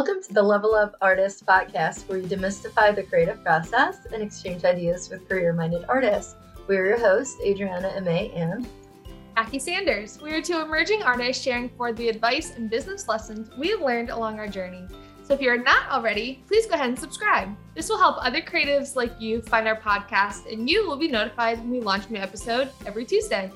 Welcome to the Level Up Artist podcast, where you demystify the creative process and exchange ideas with career minded artists. We're your hosts, Adriana Ame and Jackie Sanders. We are two emerging artists sharing for the advice and business lessons we have learned along our journey. So if you're not already, please go ahead and subscribe. This will help other creatives like you find our podcast, and you will be notified when we launch a new episode every Tuesday.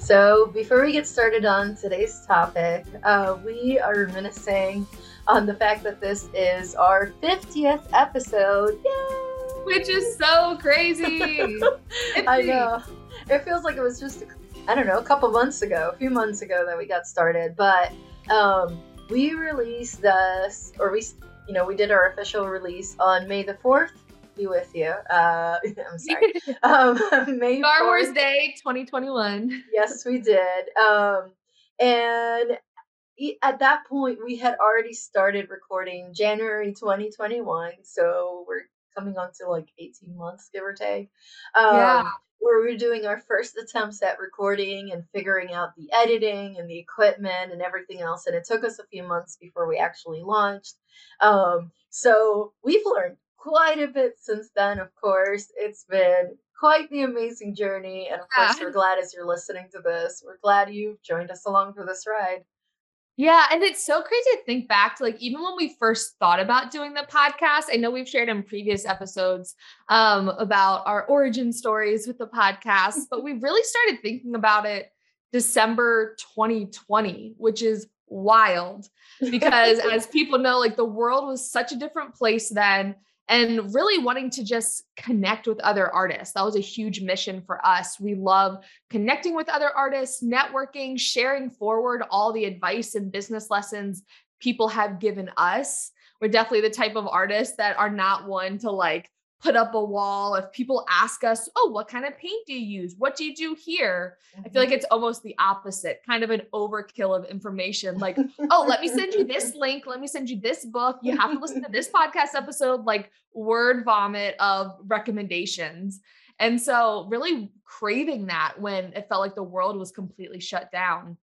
So, before we get started on today's topic, uh, we are reminiscing on the fact that this is our 50th episode. Yay! Which is so crazy. I know. It feels like it was just, I don't know, a couple months ago, a few months ago that we got started. But um, we released this, or we, you know, we did our official release on May the 4th be with you. Uh, I'm sorry. Um, May Star 4th. Wars Day 2021. Yes, we did. Um, and at that point, we had already started recording January 2021. So we're coming on to like 18 months, give or take. Um, yeah. Where we are doing our first attempts at recording and figuring out the editing and the equipment and everything else. And it took us a few months before we actually launched. Um, so we've learned quite a bit since then, of course. It's been quite the amazing journey. And of yeah. course, we're glad as you're listening to this, we're glad you've joined us along for this ride. Yeah, and it's so crazy to think back to like even when we first thought about doing the podcast. I know we've shared in previous episodes um, about our origin stories with the podcast, but we really started thinking about it December 2020, which is wild because as people know, like the world was such a different place then and really wanting to just connect with other artists. That was a huge mission for us. We love connecting with other artists, networking, sharing forward all the advice and business lessons people have given us. We're definitely the type of artists that are not one to like put up a wall. If people ask us, oh, what kind of paint do you use? What do you do here? Mm-hmm. I feel like mm-hmm. it's almost the opposite, kind of an overkill of information. Like, oh, let me send you this link. Let me send you this book. You have to listen to this podcast episode, like word vomit of recommendations. And so, really craving that when it felt like the world was completely shut down.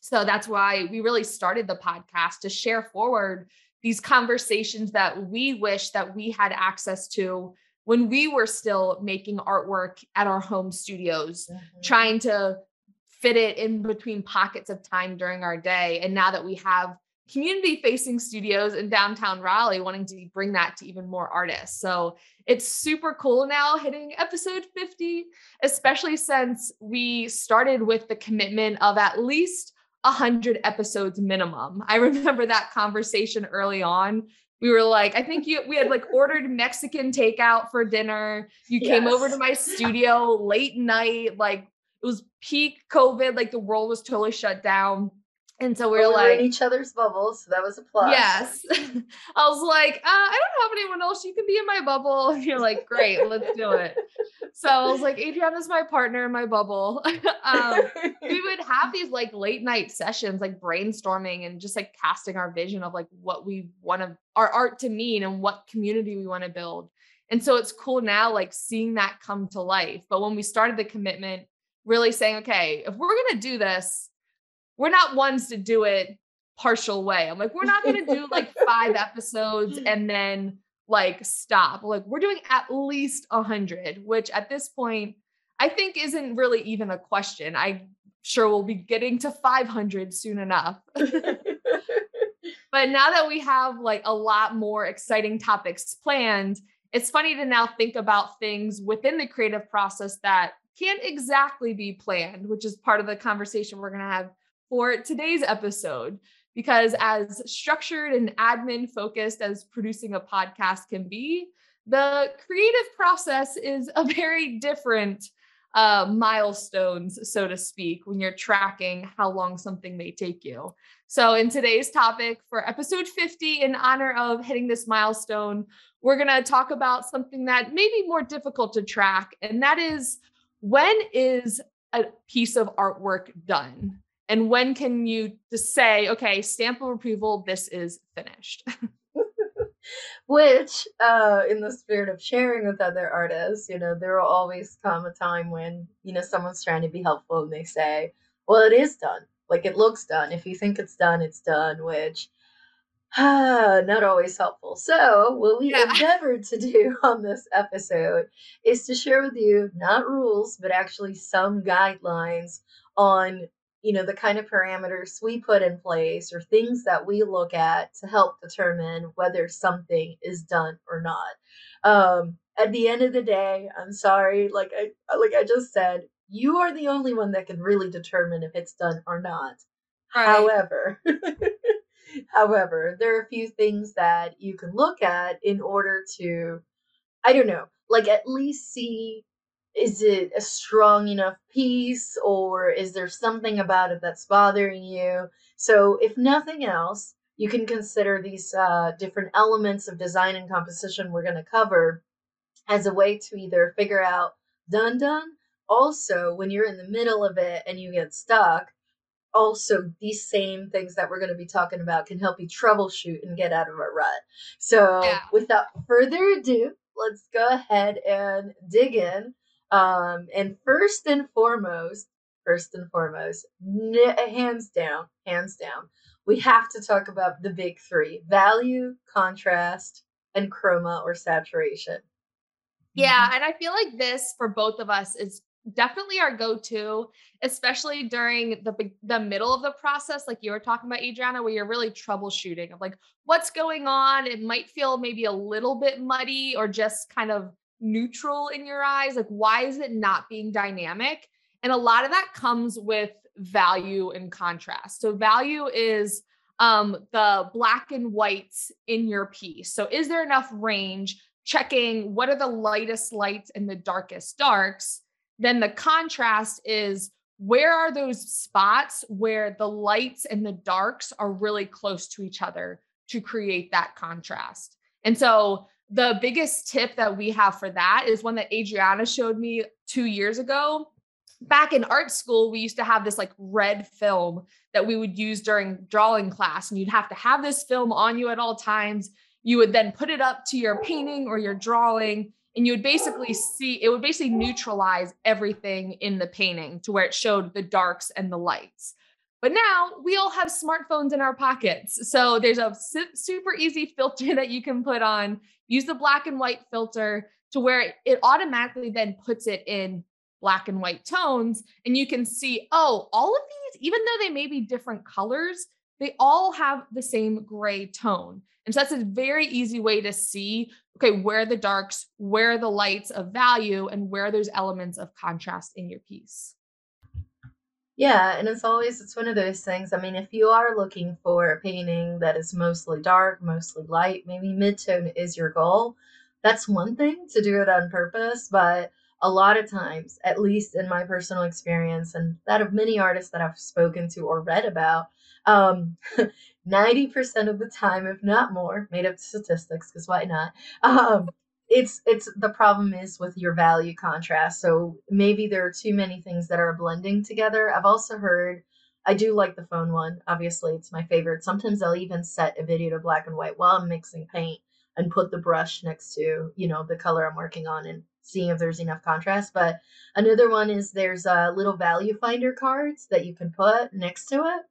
So, that's why we really started the podcast to share forward these conversations that we wish that we had access to when we were still making artwork at our home studios, mm-hmm. trying to fit it in between pockets of time during our day. And now that we have community facing studios in downtown Raleigh, wanting to bring that to even more artists. So it's super cool now hitting episode 50, especially since we started with the commitment of at least 100 episodes minimum. I remember that conversation early on. We were like, I think you we had like ordered Mexican takeout for dinner. You yes. came over to my studio late night, like it was peak COVID, like the world was totally shut down. And so we're like in each other's bubbles. So that was a plus. Yes. I was like, uh, I don't have anyone else. You can be in my bubble. And you're like, great, let's do it. So I was like, Adriana's my partner in my bubble. um, we would have these like late night sessions, like brainstorming and just like casting our vision of like what we want to our art to mean and what community we want to build. And so it's cool now, like seeing that come to life. But when we started the commitment, really saying, okay, if we're gonna do this, we're not ones to do it partial way. I'm like, we're not going to do like five episodes mm. and then like stop. Like, we're doing at least a hundred, which at this point, I think isn't really even a question. I sure we'll be getting to 500 soon enough. but now that we have like a lot more exciting topics planned, it's funny to now think about things within the creative process that can't exactly be planned, which is part of the conversation we're going to have for today's episode. Because as structured and admin focused as producing a podcast can be, the creative process is a very different uh, milestones, so to speak, when you're tracking how long something may take you. So, in today's topic for episode 50, in honor of hitting this milestone, we're going to talk about something that may be more difficult to track, and that is when is a piece of artwork done? And when can you just say, okay, stamp of approval, this is finished? Which, uh, in the spirit of sharing with other artists, you know, there will always come a time when, you know, someone's trying to be helpful and they say, well, it is done. Like it looks done. If you think it's done, it's done, which not always helpful. So, what we yeah. endeavored to do on this episode is to share with you not rules, but actually some guidelines on you know the kind of parameters we put in place or things that we look at to help determine whether something is done or not um at the end of the day i'm sorry like i like i just said you are the only one that can really determine if it's done or not right. however however there are a few things that you can look at in order to i don't know like at least see is it a strong enough piece or is there something about it that's bothering you? So if nothing else you can consider these uh, different elements of design and composition we're going to cover as a way to either figure out done done also when you're in the middle of it and you get stuck also these same things that we're going to be talking about can help you troubleshoot and get out of a rut. So yeah. without further ado let's go ahead and dig in um, and first and foremost, first and foremost, hands down, hands down, we have to talk about the big three value, contrast, and chroma or saturation. Yeah, mm-hmm. and I feel like this for both of us is definitely our go-to, especially during the the middle of the process, like you were talking about, Adriana, where you're really troubleshooting of like what's going on. It might feel maybe a little bit muddy or just kind of neutral in your eyes? Like, why is it not being dynamic? And a lot of that comes with value and contrast. So, value is um, the black and whites in your piece. So, is there enough range? Checking what are the lightest lights and the darkest darks. Then the contrast is where are those spots where the lights and the darks are really close to each other to create that contrast. And so the biggest tip that we have for that is one that Adriana showed me two years ago. Back in art school, we used to have this like red film that we would use during drawing class, and you'd have to have this film on you at all times. You would then put it up to your painting or your drawing, and you would basically see it would basically neutralize everything in the painting to where it showed the darks and the lights. But now we all have smartphones in our pockets. So there's a su- super easy filter that you can put on. Use the black and white filter to where it automatically then puts it in black and white tones. And you can see, oh, all of these, even though they may be different colors, they all have the same gray tone. And so that's a very easy way to see, okay, where the darks, where the lights of value, and where there's elements of contrast in your piece. Yeah, and it's always it's one of those things. I mean, if you are looking for a painting that is mostly dark, mostly light, maybe midtone is your goal. That's one thing to do it on purpose, but a lot of times, at least in my personal experience and that of many artists that I've spoken to or read about, um, 90% of the time, if not more, made up statistics, because why not? Um, it's it's the problem is with your value contrast. So maybe there are too many things that are blending together. I've also heard i do like the phone one. Obviously it's my favorite. Sometimes i'll even set a video to black and white while i'm mixing paint and put the brush next to you know the color i'm working on and seeing if there's enough contrast. But another one is there's a uh, little value finder cards that you can put next to it.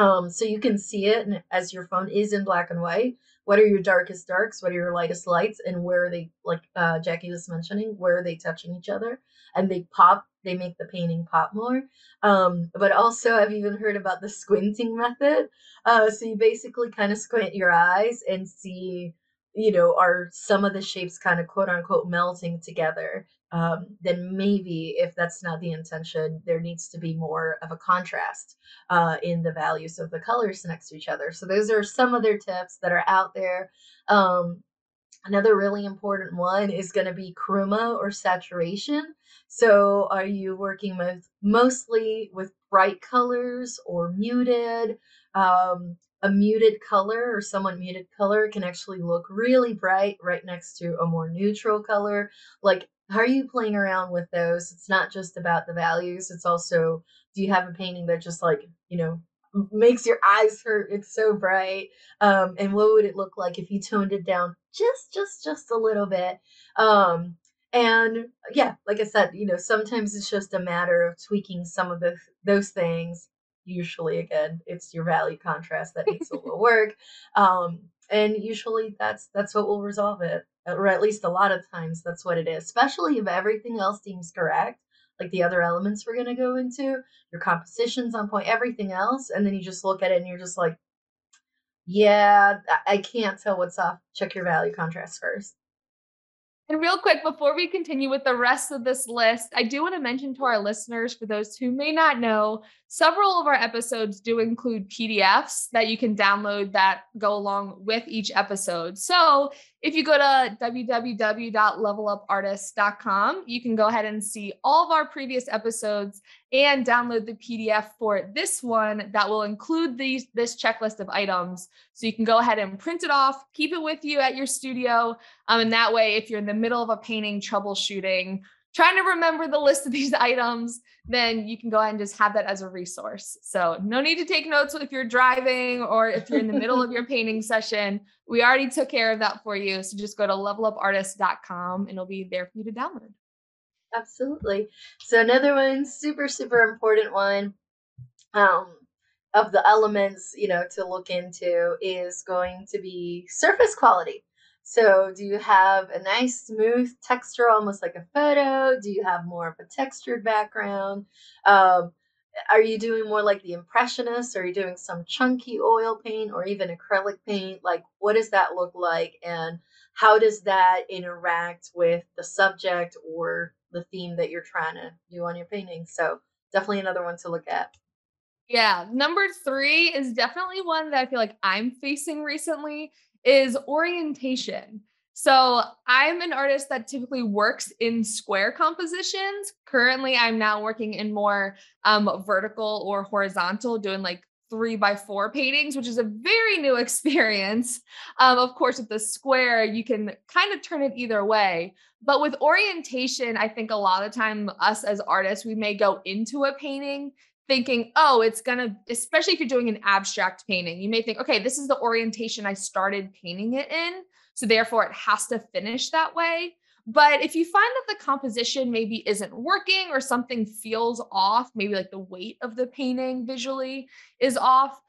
Um, so you can see it as your phone is in black and white what are your darkest darks? What are your lightest lights? And where are they like uh, jackie was mentioning where are they touching each other? And they pop they make the painting pop more. Um, but also i've even heard about the squinting method. Uh, so you basically kind of squint your eyes and see you know are some of the shapes kind of quote unquote melting together um, then maybe if that's not the intention, there needs to be more of a contrast uh, in the values of the colors next to each other. So those are some other tips that are out there. Um, another really important one is going to be chroma or saturation. So are you working with mostly with bright colors or muted? Um, a muted color or somewhat muted color can actually look really bright right next to a more neutral color. Like how are you playing around with those? It's not just about the values. It's also, do you have a painting that just like, you know, makes your eyes hurt? It's so bright. Um, and what would it look like if you toned it down just, just, just a little bit? Um, and yeah, like I said, you know, sometimes it's just a matter of tweaking some of the, those things. usually again it's your value contrast that needs a little work um, and usually that's that's what will resolve it or at least a lot of times that's what it is especially if everything else seems correct like the other elements we're going to go into your composition's on point everything else and then you just look at it and you're just like yeah i can't tell what's off check your value contrast first. And real quick, before we continue with the rest of this list, I do want to mention to our listeners, for those who may not know, several of our episodes do include PDFs that you can download that go along with each episode. So if you go to www.levelupartist.com, you can go ahead and see all of our previous episodes and download the PDF for this one that will include these this checklist of items. So you can go ahead and print it off, keep it with you at your studio. Um, and that way, if you're in the middle of a painting troubleshooting, trying to remember the list of these items, then you can go ahead and just have that as a resource. So no need to take notes if you're driving or if you're in the middle of your painting session. We already took care of that for you. So just go to levelupartist.com and it'll be there for you to download. Absolutely. So another one, super, super important one um, of the elements, you know, to look into is going to be surface quality. So, do you have a nice smooth texture, almost like a photo? Do you have more of a textured background? Um, are you doing more like the impressionist? Are you doing some chunky oil paint or even acrylic paint? Like, what does that look like? And how does that interact with the subject or the theme that you're trying to do on your painting? So, definitely another one to look at. Yeah, number three is definitely one that I feel like I'm facing recently is orientation. So I'm an artist that typically works in square compositions. Currently, I'm now working in more um, vertical or horizontal, doing like three by four paintings, which is a very new experience. Um, of course, with the square, you can kind of turn it either way. But with orientation, I think a lot of time, us as artists, we may go into a painting thinking, oh, it's gonna, especially if you're doing an abstract painting, you may think, okay, this is the orientation I started painting it in. So therefore, it has to finish that way. But if you find that the composition maybe isn't working or something feels off, maybe like the weight of the painting visually is off,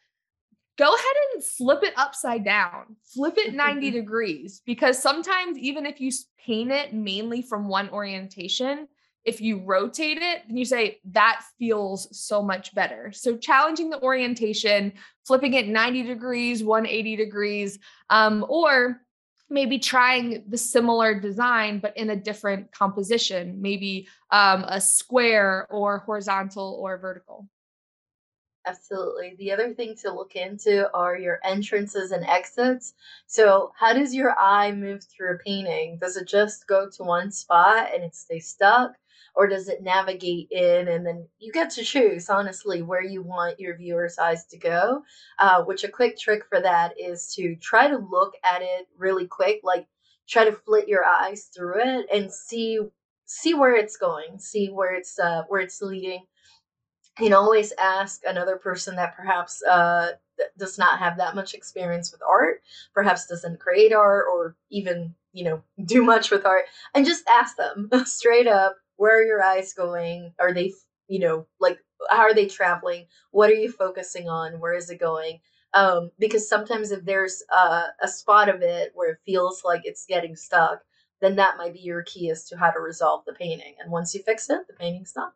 go ahead and flip it upside down, flip it 90 degrees, because sometimes even if you paint it mainly from one orientation, if you rotate it, then you say that feels so much better. So challenging the orientation, flipping it 90 degrees, 180 degrees, um, or maybe trying the similar design but in a different composition, maybe um, a square or horizontal or vertical. Absolutely. The other thing to look into are your entrances and exits. So, how does your eye move through a painting? Does it just go to one spot and it stays stuck? Or does it navigate in and then you get to choose honestly where you want your viewer's eyes to go uh, which a quick trick for that is to try to look at it really quick like try to flit your eyes through it and see see where it's going see where it's uh, where it's leading. You know always ask another person that perhaps uh, does not have that much experience with art perhaps doesn't create art or even you know do much with art and just ask them straight up where are your eyes going? Are they you know like how are they traveling? What are you focusing on? Where is it going? Um, because sometimes if there's a, a spot of it where it feels like it's getting stuck then that might be your key as to how to resolve the painting. And once you fix it the painting's done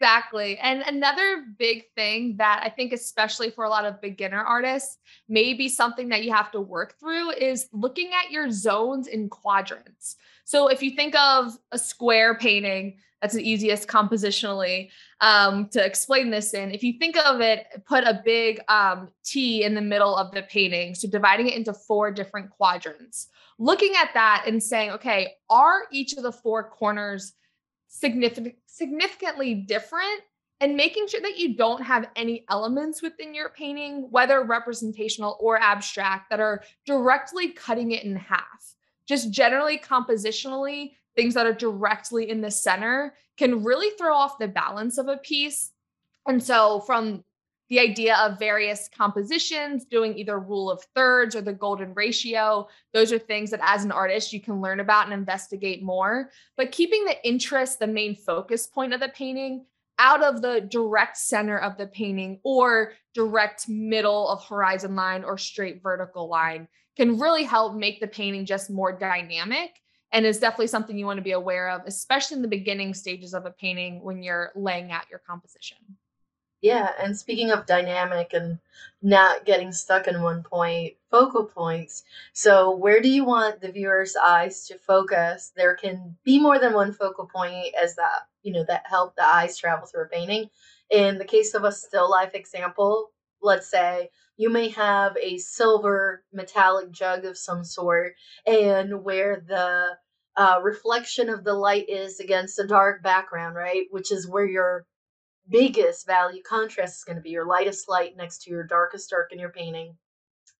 Exactly. And another big thing that I think, especially for a lot of beginner artists, may be something that you have to work through is looking at your zones in quadrants. So if you think of a square painting, that's the easiest compositionally um, to explain this in. If you think of it, put a big um, T in the middle of the painting. So dividing it into four different quadrants. Looking at that and saying, okay, are each of the four corners significant, significantly different and making sure that you don't have any elements within your painting, whether representational or abstract, that are directly cutting it in half. Just generally compositionally, things that are directly in the center can really throw off the balance of a piece. And so, from the idea of various compositions, doing either rule of thirds or the golden ratio. Those are things that as an artist you can learn about and investigate more. But keeping the interest the main focus point of the painting out of the direct center of the painting or direct middle of horizon line or straight vertical line can really help make the painting just more dynamic and is definitely something you want to be aware of, especially in the beginning stages of a painting when you're laying out your composition. Yeah, and speaking of dynamic and not getting stuck in one point, focal points. So, where do you want the viewer's eyes to focus? There can be more than one focal point as that, you know, that help the eyes travel through a painting. In the case of a still life example, let's say you may have a silver metallic jug of some sort, and where the uh, reflection of the light is against a dark background, right? Which is where your biggest value contrast is going to be your lightest light next to your darkest dark in your painting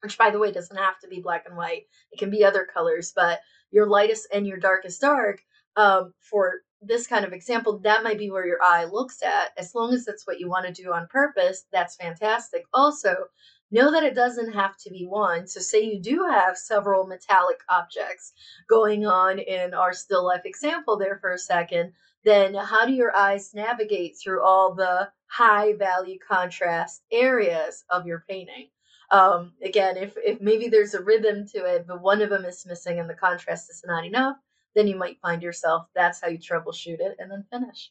which by the way doesn't have to be black and white it can be other colors but your lightest and your darkest dark um, for this kind of example that might be where your eye looks at. As long as that's what you want to do on purpose that's fantastic. Also know that it doesn't have to be one. So say you do have several metallic objects going on in our still life example there for a second then how do your eyes navigate through all the high value contrast areas of your painting? Um, again, if, if maybe there's a rhythm to it, but one of them is missing and the contrast is not enough, then you might find yourself that's how you troubleshoot it and then finish.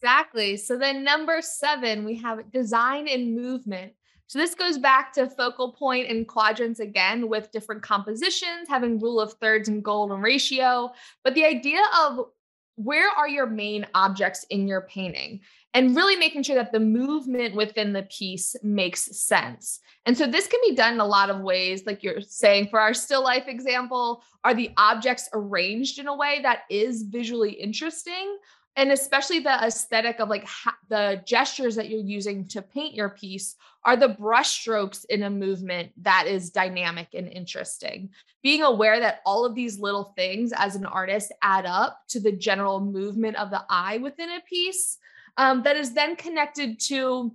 Exactly. So then number seven, we have design and movement. So this goes back to focal point and quadrants again with different compositions, having rule of thirds and golden ratio. But the idea of where are your main objects in your painting and really making sure that the movement within the piece makes sense. And so this can be done in a lot of ways like you're saying for our still life example are the objects arranged in a way that is visually interesting and especially the aesthetic of like ha- the gestures that you're using to paint your piece are the brush strokes in a movement that is dynamic and interesting. Being aware that all of these little things as an artist add up to the general movement of the eye within a piece um, that is then connected to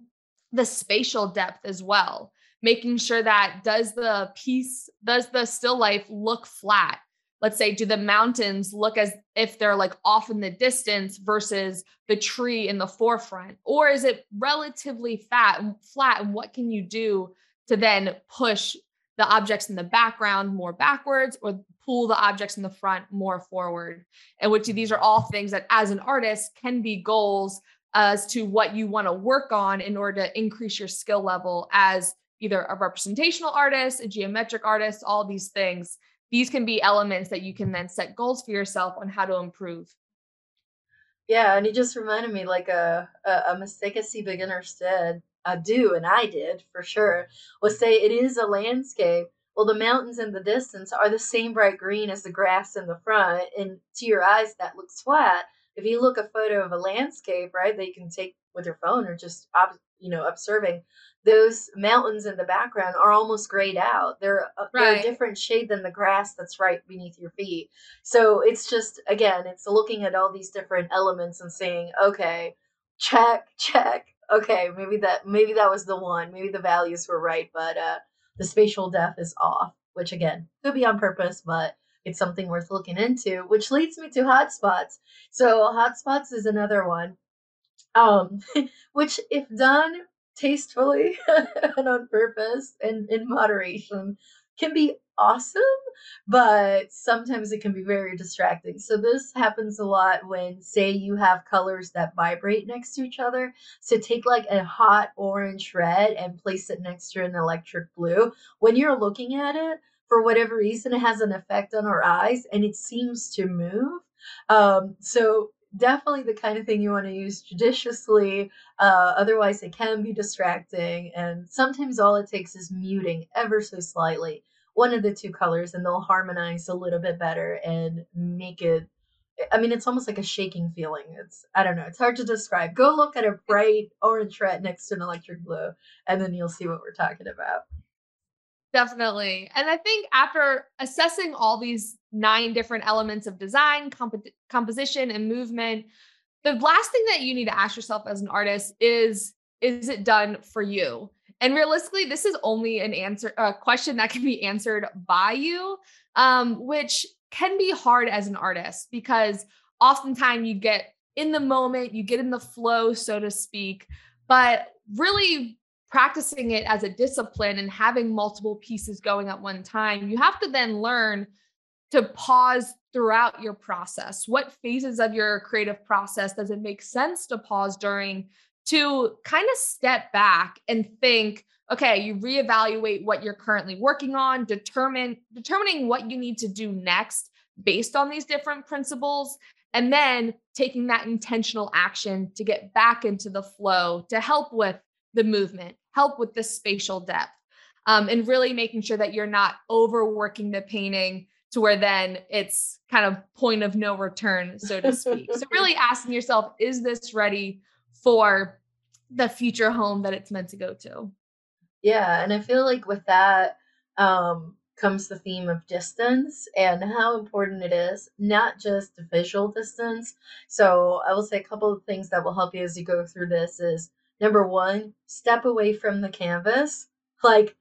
the spatial depth as well making sure that does the piece does the still life look flat let's say do the mountains look as if they're like off in the distance versus the tree in the forefront? Or is it relatively fat and flat and what can you do to then push the objects in the background more backwards or pull the objects in the front more forward? And which these are all things that as an artist can be goals as to what you want to work on in order to increase your skill level as either a representational artist a geometric artist all these things these can be elements that you can then set goals for yourself on how to improve. Yeah, and it just reminded me like a a, a mistake I see beginners did, uh, do, and I did for sure, was say it is a landscape. Well, the mountains in the distance are the same bright green as the grass in the front, and to your eyes that looks flat. If you look a photo of a landscape, right, that you can take with your phone or just you know observing, those mountains in the background are almost grayed out. They're, right. they're a different shade than the grass that's right beneath your feet. So it's just, again, it's looking at all these different elements and saying, okay, check, check. Okay, maybe that maybe that was the one. Maybe the values were right, but uh, the spatial depth is off, which again could be on purpose, but it's something worth looking into. Which leads me to hotspots. So hotspots is another one, um, which if done tastefully and on purpose and in moderation can be awesome, but sometimes it can be very distracting. So, this happens a lot when, say, you have colors that vibrate next to each other. So, take like a hot orange red and place it next to an electric blue. When you're looking at it, for whatever reason, it has an effect on our eyes and it seems to move. Um, so, definitely the kind of thing you want to use judiciously. Uh, otherwise, it can be distracting. And sometimes all it takes is muting ever so slightly one of the two colors, and they'll harmonize a little bit better and make it. I mean, it's almost like a shaking feeling. It's, I don't know, it's hard to describe. Go look at a bright orange red next to an electric blue, and then you'll see what we're talking about. Definitely. And I think after assessing all these nine different elements of design, comp- composition, and movement, the last thing that you need to ask yourself as an artist is is it done for you? And realistically, this is only an answer a question that can be answered by you, um, which can be hard as an artist because oftentimes you get in the moment, you get in the flow, so to speak. But really practicing it as a discipline and having multiple pieces going at one time, you have to then learn to pause throughout your process. What phases of your creative process does it make sense to pause during to kind of step back and think, okay, you reevaluate what you're currently working on, determine determining what you need to do next based on these different principles and then taking that intentional action to get back into the flow to help with the movement, help with the spatial depth, um, and really making sure that you're not overworking the painting to where then it's kind of point of no return, so to speak. so, really asking yourself, is this ready for the future home that it's meant to go to? Yeah. And I feel like with that, um, comes the theme of distance and how important it is, not just visual distance. So, I will say a couple of things that will help you as you go through this is number one, step away from the canvas, like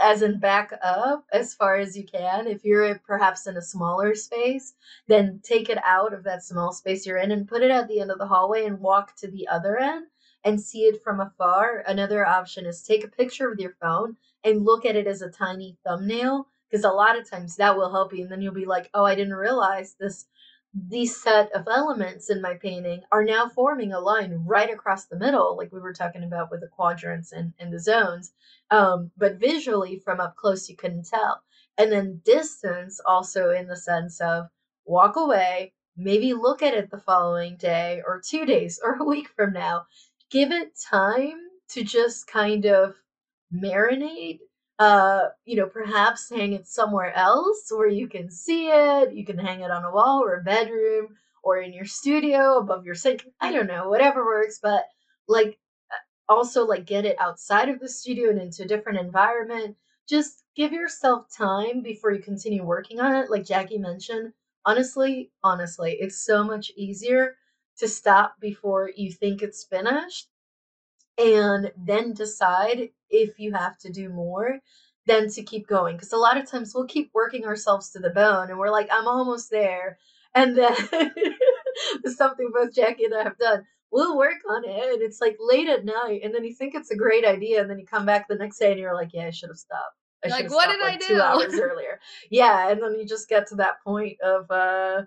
as in back up as far as you can. If you're perhaps in a smaller space, then take it out of that small space you're in and put it at the end of the hallway and walk to the other end and see it from afar. Another option is take a picture with your phone and look at it as a tiny thumbnail because a lot of times that will help you and then you'll be like oh i didn't realize this these set of elements in my painting are now forming a line right across the middle like we were talking about with the quadrants and, and the zones um, but visually from up close you couldn't tell. And then distance also in the sense of walk away maybe look at it the following day or two days or a week from now. Give it time to just kind of marinate uh you know perhaps hang it somewhere else where you can see it you can hang it on a wall or a bedroom or in your studio above your sink i don't know whatever works but like uh, also like get it outside of the studio and into a different environment. Just give yourself time before you continue working on it like jackie mentioned. Honestly honestly it's so much easier to stop before you think it's finished and then decide if you have to do more than to keep going. Because a lot of times we'll keep working ourselves to the bone and we're like, I'm almost there. And then something both Jackie and I have done. We'll work on it and it's like late at night and then you think it's a great idea and then you come back the next day and you're like, yeah, I should have stopped. I like, what did like I do? Two hours earlier. Yeah, and then you just get to that point of uh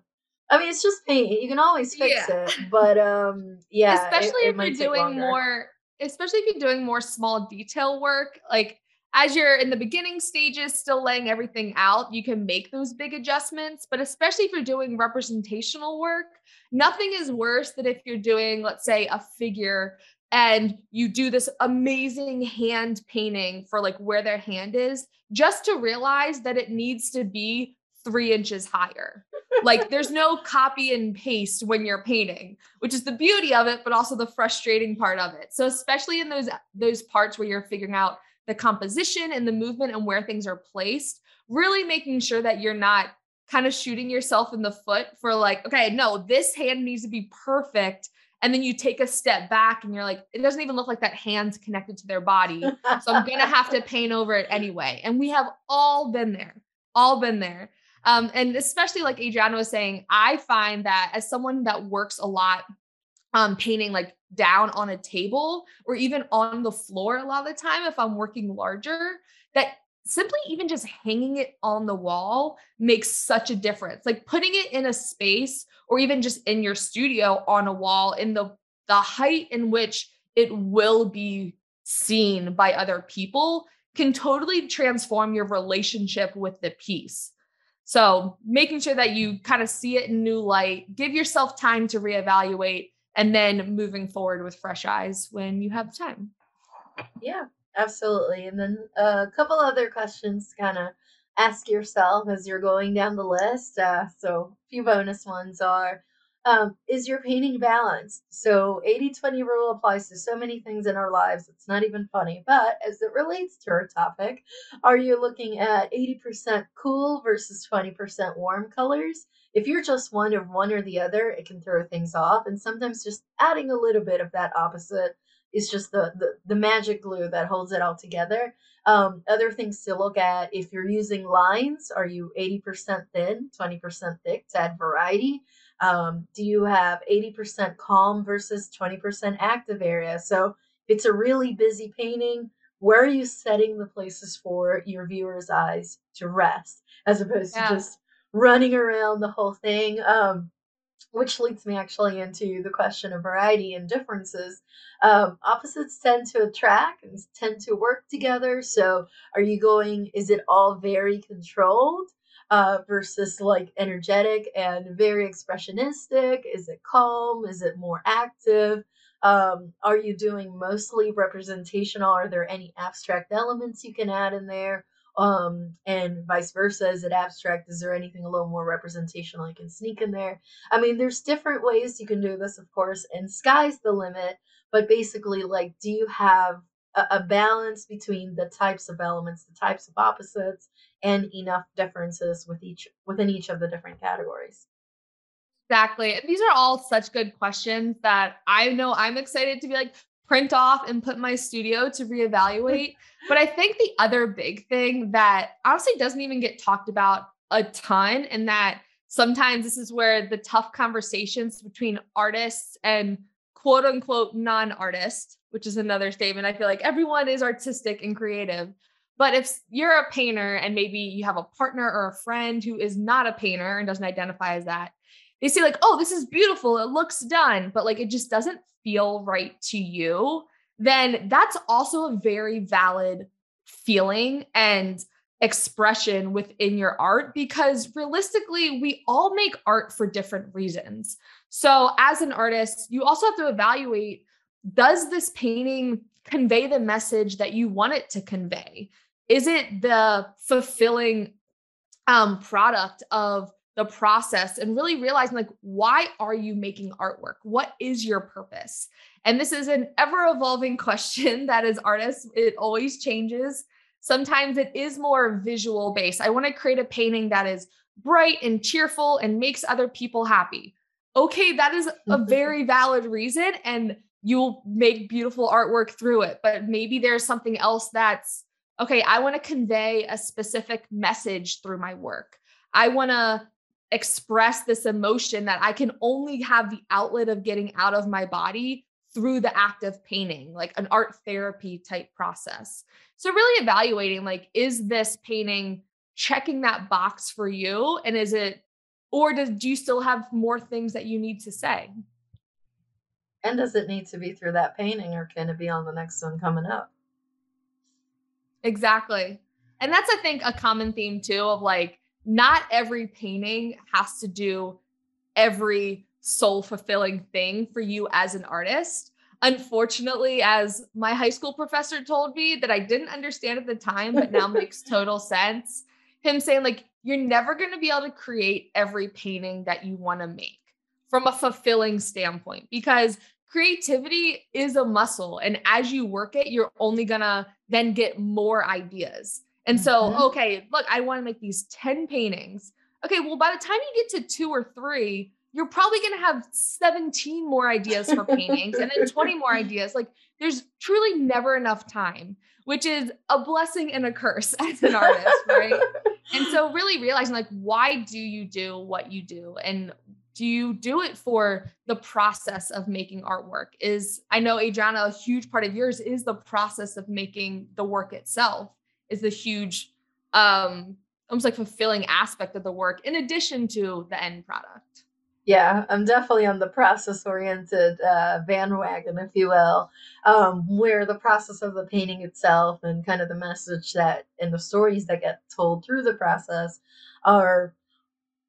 I mean, it's just paint. You can always fix yeah. it, but um, yeah. Especially it, it if you're doing more, especially if you're doing more small detail work, like as you're in the beginning stages, still laying everything out, you can make those big adjustments. But especially if you're doing representational work, nothing is worse than if you're doing, let's say, a figure and you do this amazing hand painting for like where their hand is, just to realize that it needs to be three inches higher. like there's no copy and paste when you're painting, which is the beauty of it, but also the frustrating part of it. So especially in those those parts where you're figuring out the composition and the movement and where things are placed, really making sure that you're not kind of shooting yourself in the foot for like, okay, no, this hand needs to be perfect. And then you take a step back and you're like, it doesn't even look like that hand's connected to their body. So I'm going to have to paint over it anyway. And we have all been there, all been there. Um, and especially like Adriana was saying, I find that as someone that works a lot um, painting like down on a table or even on the floor a lot of the time, if I'm working larger, that simply even just hanging it on the wall makes such a difference. Like putting it in a space or even just in your studio on a wall in the the height in which it will be seen by other people can totally transform your relationship with the piece. So making sure that you kind of see it in new light, give yourself time to reevaluate, and then moving forward with fresh eyes when you have time. Yeah, absolutely. And then a couple other questions kind of ask yourself as you're going down the list. Uh, so a few bonus ones are um, is your painting balanced? So 80-20 rule applies to so many things in our lives. It's not even funny. But as it relates to our topic, are you looking at 80% cool versus 20% warm colors? If you're just one of one or the other, it can throw things off. And sometimes just adding a little bit of that opposite is just the, the, the magic glue that holds it all together. Um, other things to look at if you're using lines, are you 80% thin, 20% thick to add variety? Um, do you have 80% calm versus 20% active area? So it's a really busy painting. Where are you setting the places for your viewer's eyes to rest as opposed yeah. to just running around the whole thing? Um, which leads me actually into the question of variety and differences. Um, opposites tend to attract and tend to work together. So, are you going, is it all very controlled uh, versus like energetic and very expressionistic? Is it calm? Is it more active? Um, are you doing mostly representational? Are there any abstract elements you can add in there? um, and vice versa. Is it abstract? Is there anything a little more representational you can sneak in there? I mean, there's different ways you can do this, of course, and sky's the limit. But basically, like, do you have a, a balance between the types of elements, the types of opposites, and enough differences with each within each of the different categories? Exactly. These are all such good questions that I know I'm excited to be like, print off and put my studio to reevaluate. but I think the other big thing that honestly doesn't even get talked about a ton, and that sometimes this is where the tough conversations between artists and quote unquote non-artists, which is another statement. I feel like everyone is artistic and creative. But if you're a painter and maybe you have a partner or a friend who is not a painter and doesn't identify as that, they say, like, oh, this is beautiful. It looks done. But like, it just doesn't feel right to you, then that's also a very valid feeling and expression within your art because realistically, we all make art for different reasons. So, as an artist, you also have to evaluate does this painting convey the message that you want it to convey? Is it the fulfilling um, product of the process and really realizing like why are you making artwork? What is your purpose? And this is an ever evolving question that as artists it always changes. Sometimes it is more visual based. I want to create a painting that is bright and cheerful and makes other people happy. Okay that is a very valid reason and you'll make beautiful artwork through it but maybe there's something else that's okay i want to convey a specific message through my work I want to express this emotion that I can only have the outlet of getting out of my body through the act of painting, like an art therapy type process. So, really evaluating like, is this painting checking that box for you? And is it, or does, do you still have more things that you need to say? And does it need to be through that painting or can it be on the next one coming up? Exactly. And that's, I think, a common theme too of like, not every painting has to do every soul fulfilling thing for you as an artist. Unfortunately, as my high school professor told me that I didn't understand at the time, but now makes total sense. Him saying, like, you're never going to be able to create every painting that you want to make from a fulfilling standpoint because creativity is a muscle. And as you work it, you're only going to then get more ideas. And so, mm-hmm. okay, look, I want to make these 10 paintings. Okay, well, by the time you get to two or three, you're probably going to have 17 more ideas for paintings and then 20 more ideas. Like, there's truly never enough time, which is a blessing and a curse as an artist, right? and so, really realizing, like, why do you do what you do? And do you do it for the process of making artwork? Is I know, Adriana, a huge part of yours is the process of making the work itself is the huge um almost like fulfilling aspect of the work in addition to the end product yeah i'm definitely on the process oriented uh, bandwagon if you will um, where the process of the painting itself and kind of the message that and the stories that get told through the process are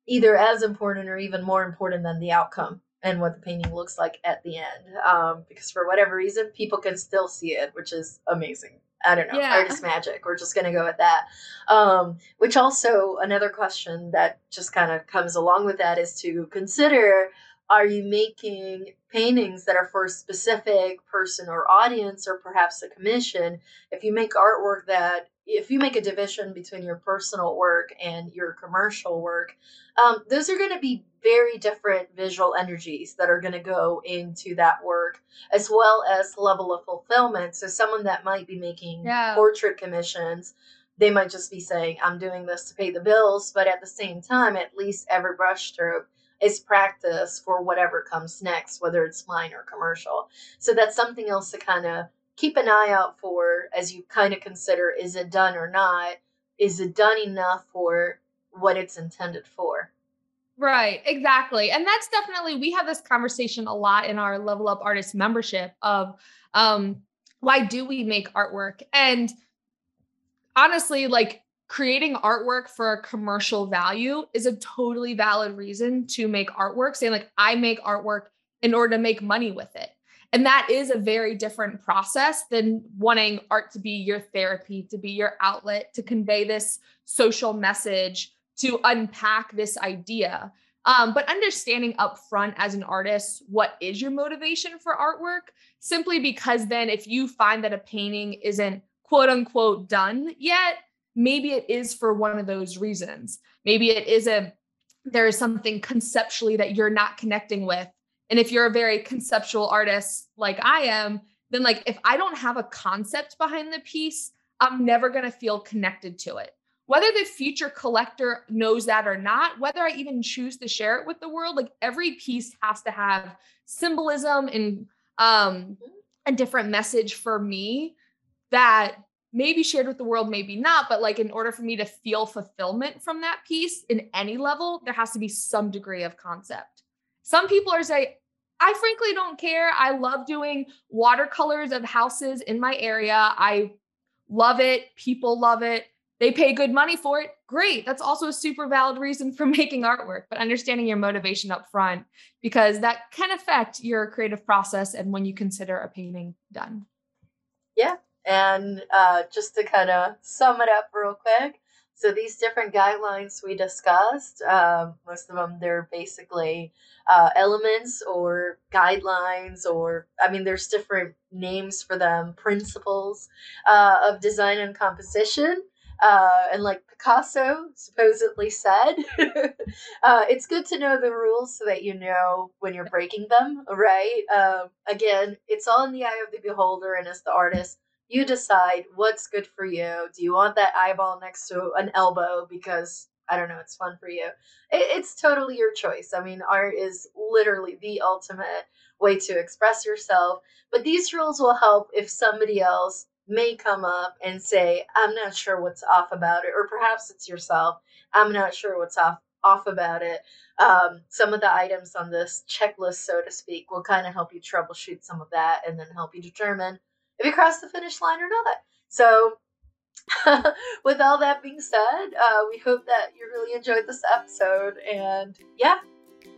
either as important or even more important than the outcome and what the painting looks like at the end um, because for whatever reason people can still see it which is amazing I don't know, yeah. artist magic. We're just gonna go with that. Um, which also another question that just kind of comes along with that is to consider: Are you making paintings that are for a specific person or audience, or perhaps a commission? If you make artwork that if you make a division between your personal work and your commercial work, um, those are going to be very different visual energies that are going to go into that work, as well as level of fulfillment. So, someone that might be making yeah. portrait commissions, they might just be saying, I'm doing this to pay the bills, but at the same time, at least every brushstroke is practice for whatever comes next, whether it's mine or commercial. So that's something else to kind of keep an eye out for as you kind of consider is it done or not? Is it done enough for what it's intended for? Right, exactly. And that's definitely we have this conversation a lot in our level up artist membership of um why do we make artwork? And honestly, like creating artwork for a commercial value is a totally valid reason to make artwork, saying like I make artwork in order to make money with it. And that is a very different process than wanting art to be your therapy, to be your outlet, to convey this social message, to unpack this idea. Um, but understanding upfront as an artist what is your motivation for artwork, simply because then if you find that a painting isn't quote unquote done yet, maybe it is for one of those reasons. Maybe it is a there is something conceptually that you're not connecting with and if you're a very conceptual artist like I am, then like if I don't have a concept behind the piece, I'm never going to feel connected to it. Whether the future collector knows that or not, whether I even choose to share it with the world, like every piece has to have symbolism and um a different message for me that maybe shared with the world, maybe not, but like in order for me to feel fulfillment from that piece in any level, there has to be some degree of concept. Some people are say, I frankly don't care. I love doing watercolors of houses in my area. I love it. People love it. They pay good money for it. Great. That's also a super valid reason for making artwork, but understanding your motivation up front because that can affect your creative process and when you consider a painting done. Yeah. And uh, just to kind of sum it up real quick, so these different guidelines we discussed, um, most of them they're basically uh, elements or guidelines, or I mean, there's different names for them, principles uh, of design and composition. Uh, and like Picasso supposedly said, uh, it's good to know the rules so that you know when you're breaking them, right? Um, again, it's all in the eye of the beholder, and as the artist, you decide what's good for you. Do you want that eyeball next to an elbow because I don't know, it's fun for you? It, it's totally your choice. I mean, art is literally the ultimate way to express yourself. But these rules will help if somebody else may come up and say, I'm not sure what's off about it, or perhaps it's yourself. I'm not sure what's off off about it. Um, some of the items on this checklist, so to speak, will kind of help you troubleshoot some of that and then help you determine if you cross the finish line or not. So, with all that being said, uh, we hope that you really enjoyed this episode. And yeah.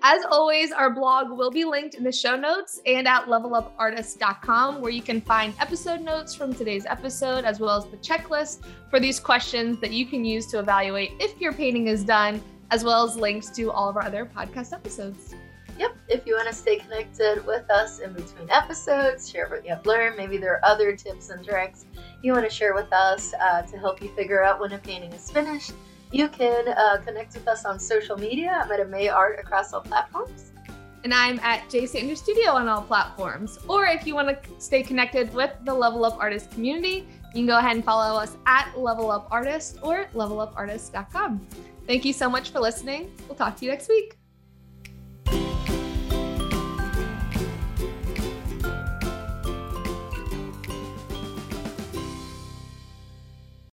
As always, our blog will be linked in the show notes and at levelupartist.com, where you can find episode notes from today's episode, as well as the checklist for these questions that you can use to evaluate if your painting is done, as well as links to all of our other podcast episodes. Yep, if you want to stay connected with us in between episodes, share what you have learned. Maybe there are other tips and tricks you want to share with us uh, to help you figure out when a painting is finished. You can uh, connect with us on social media. I'm at May Art across all platforms. And I'm at J Sanders Studio on all platforms. Or if you want to stay connected with the Level Up Artist community, you can go ahead and follow us at Level Up Artist or levelupartist.com. Thank you so much for listening. We'll talk to you next week.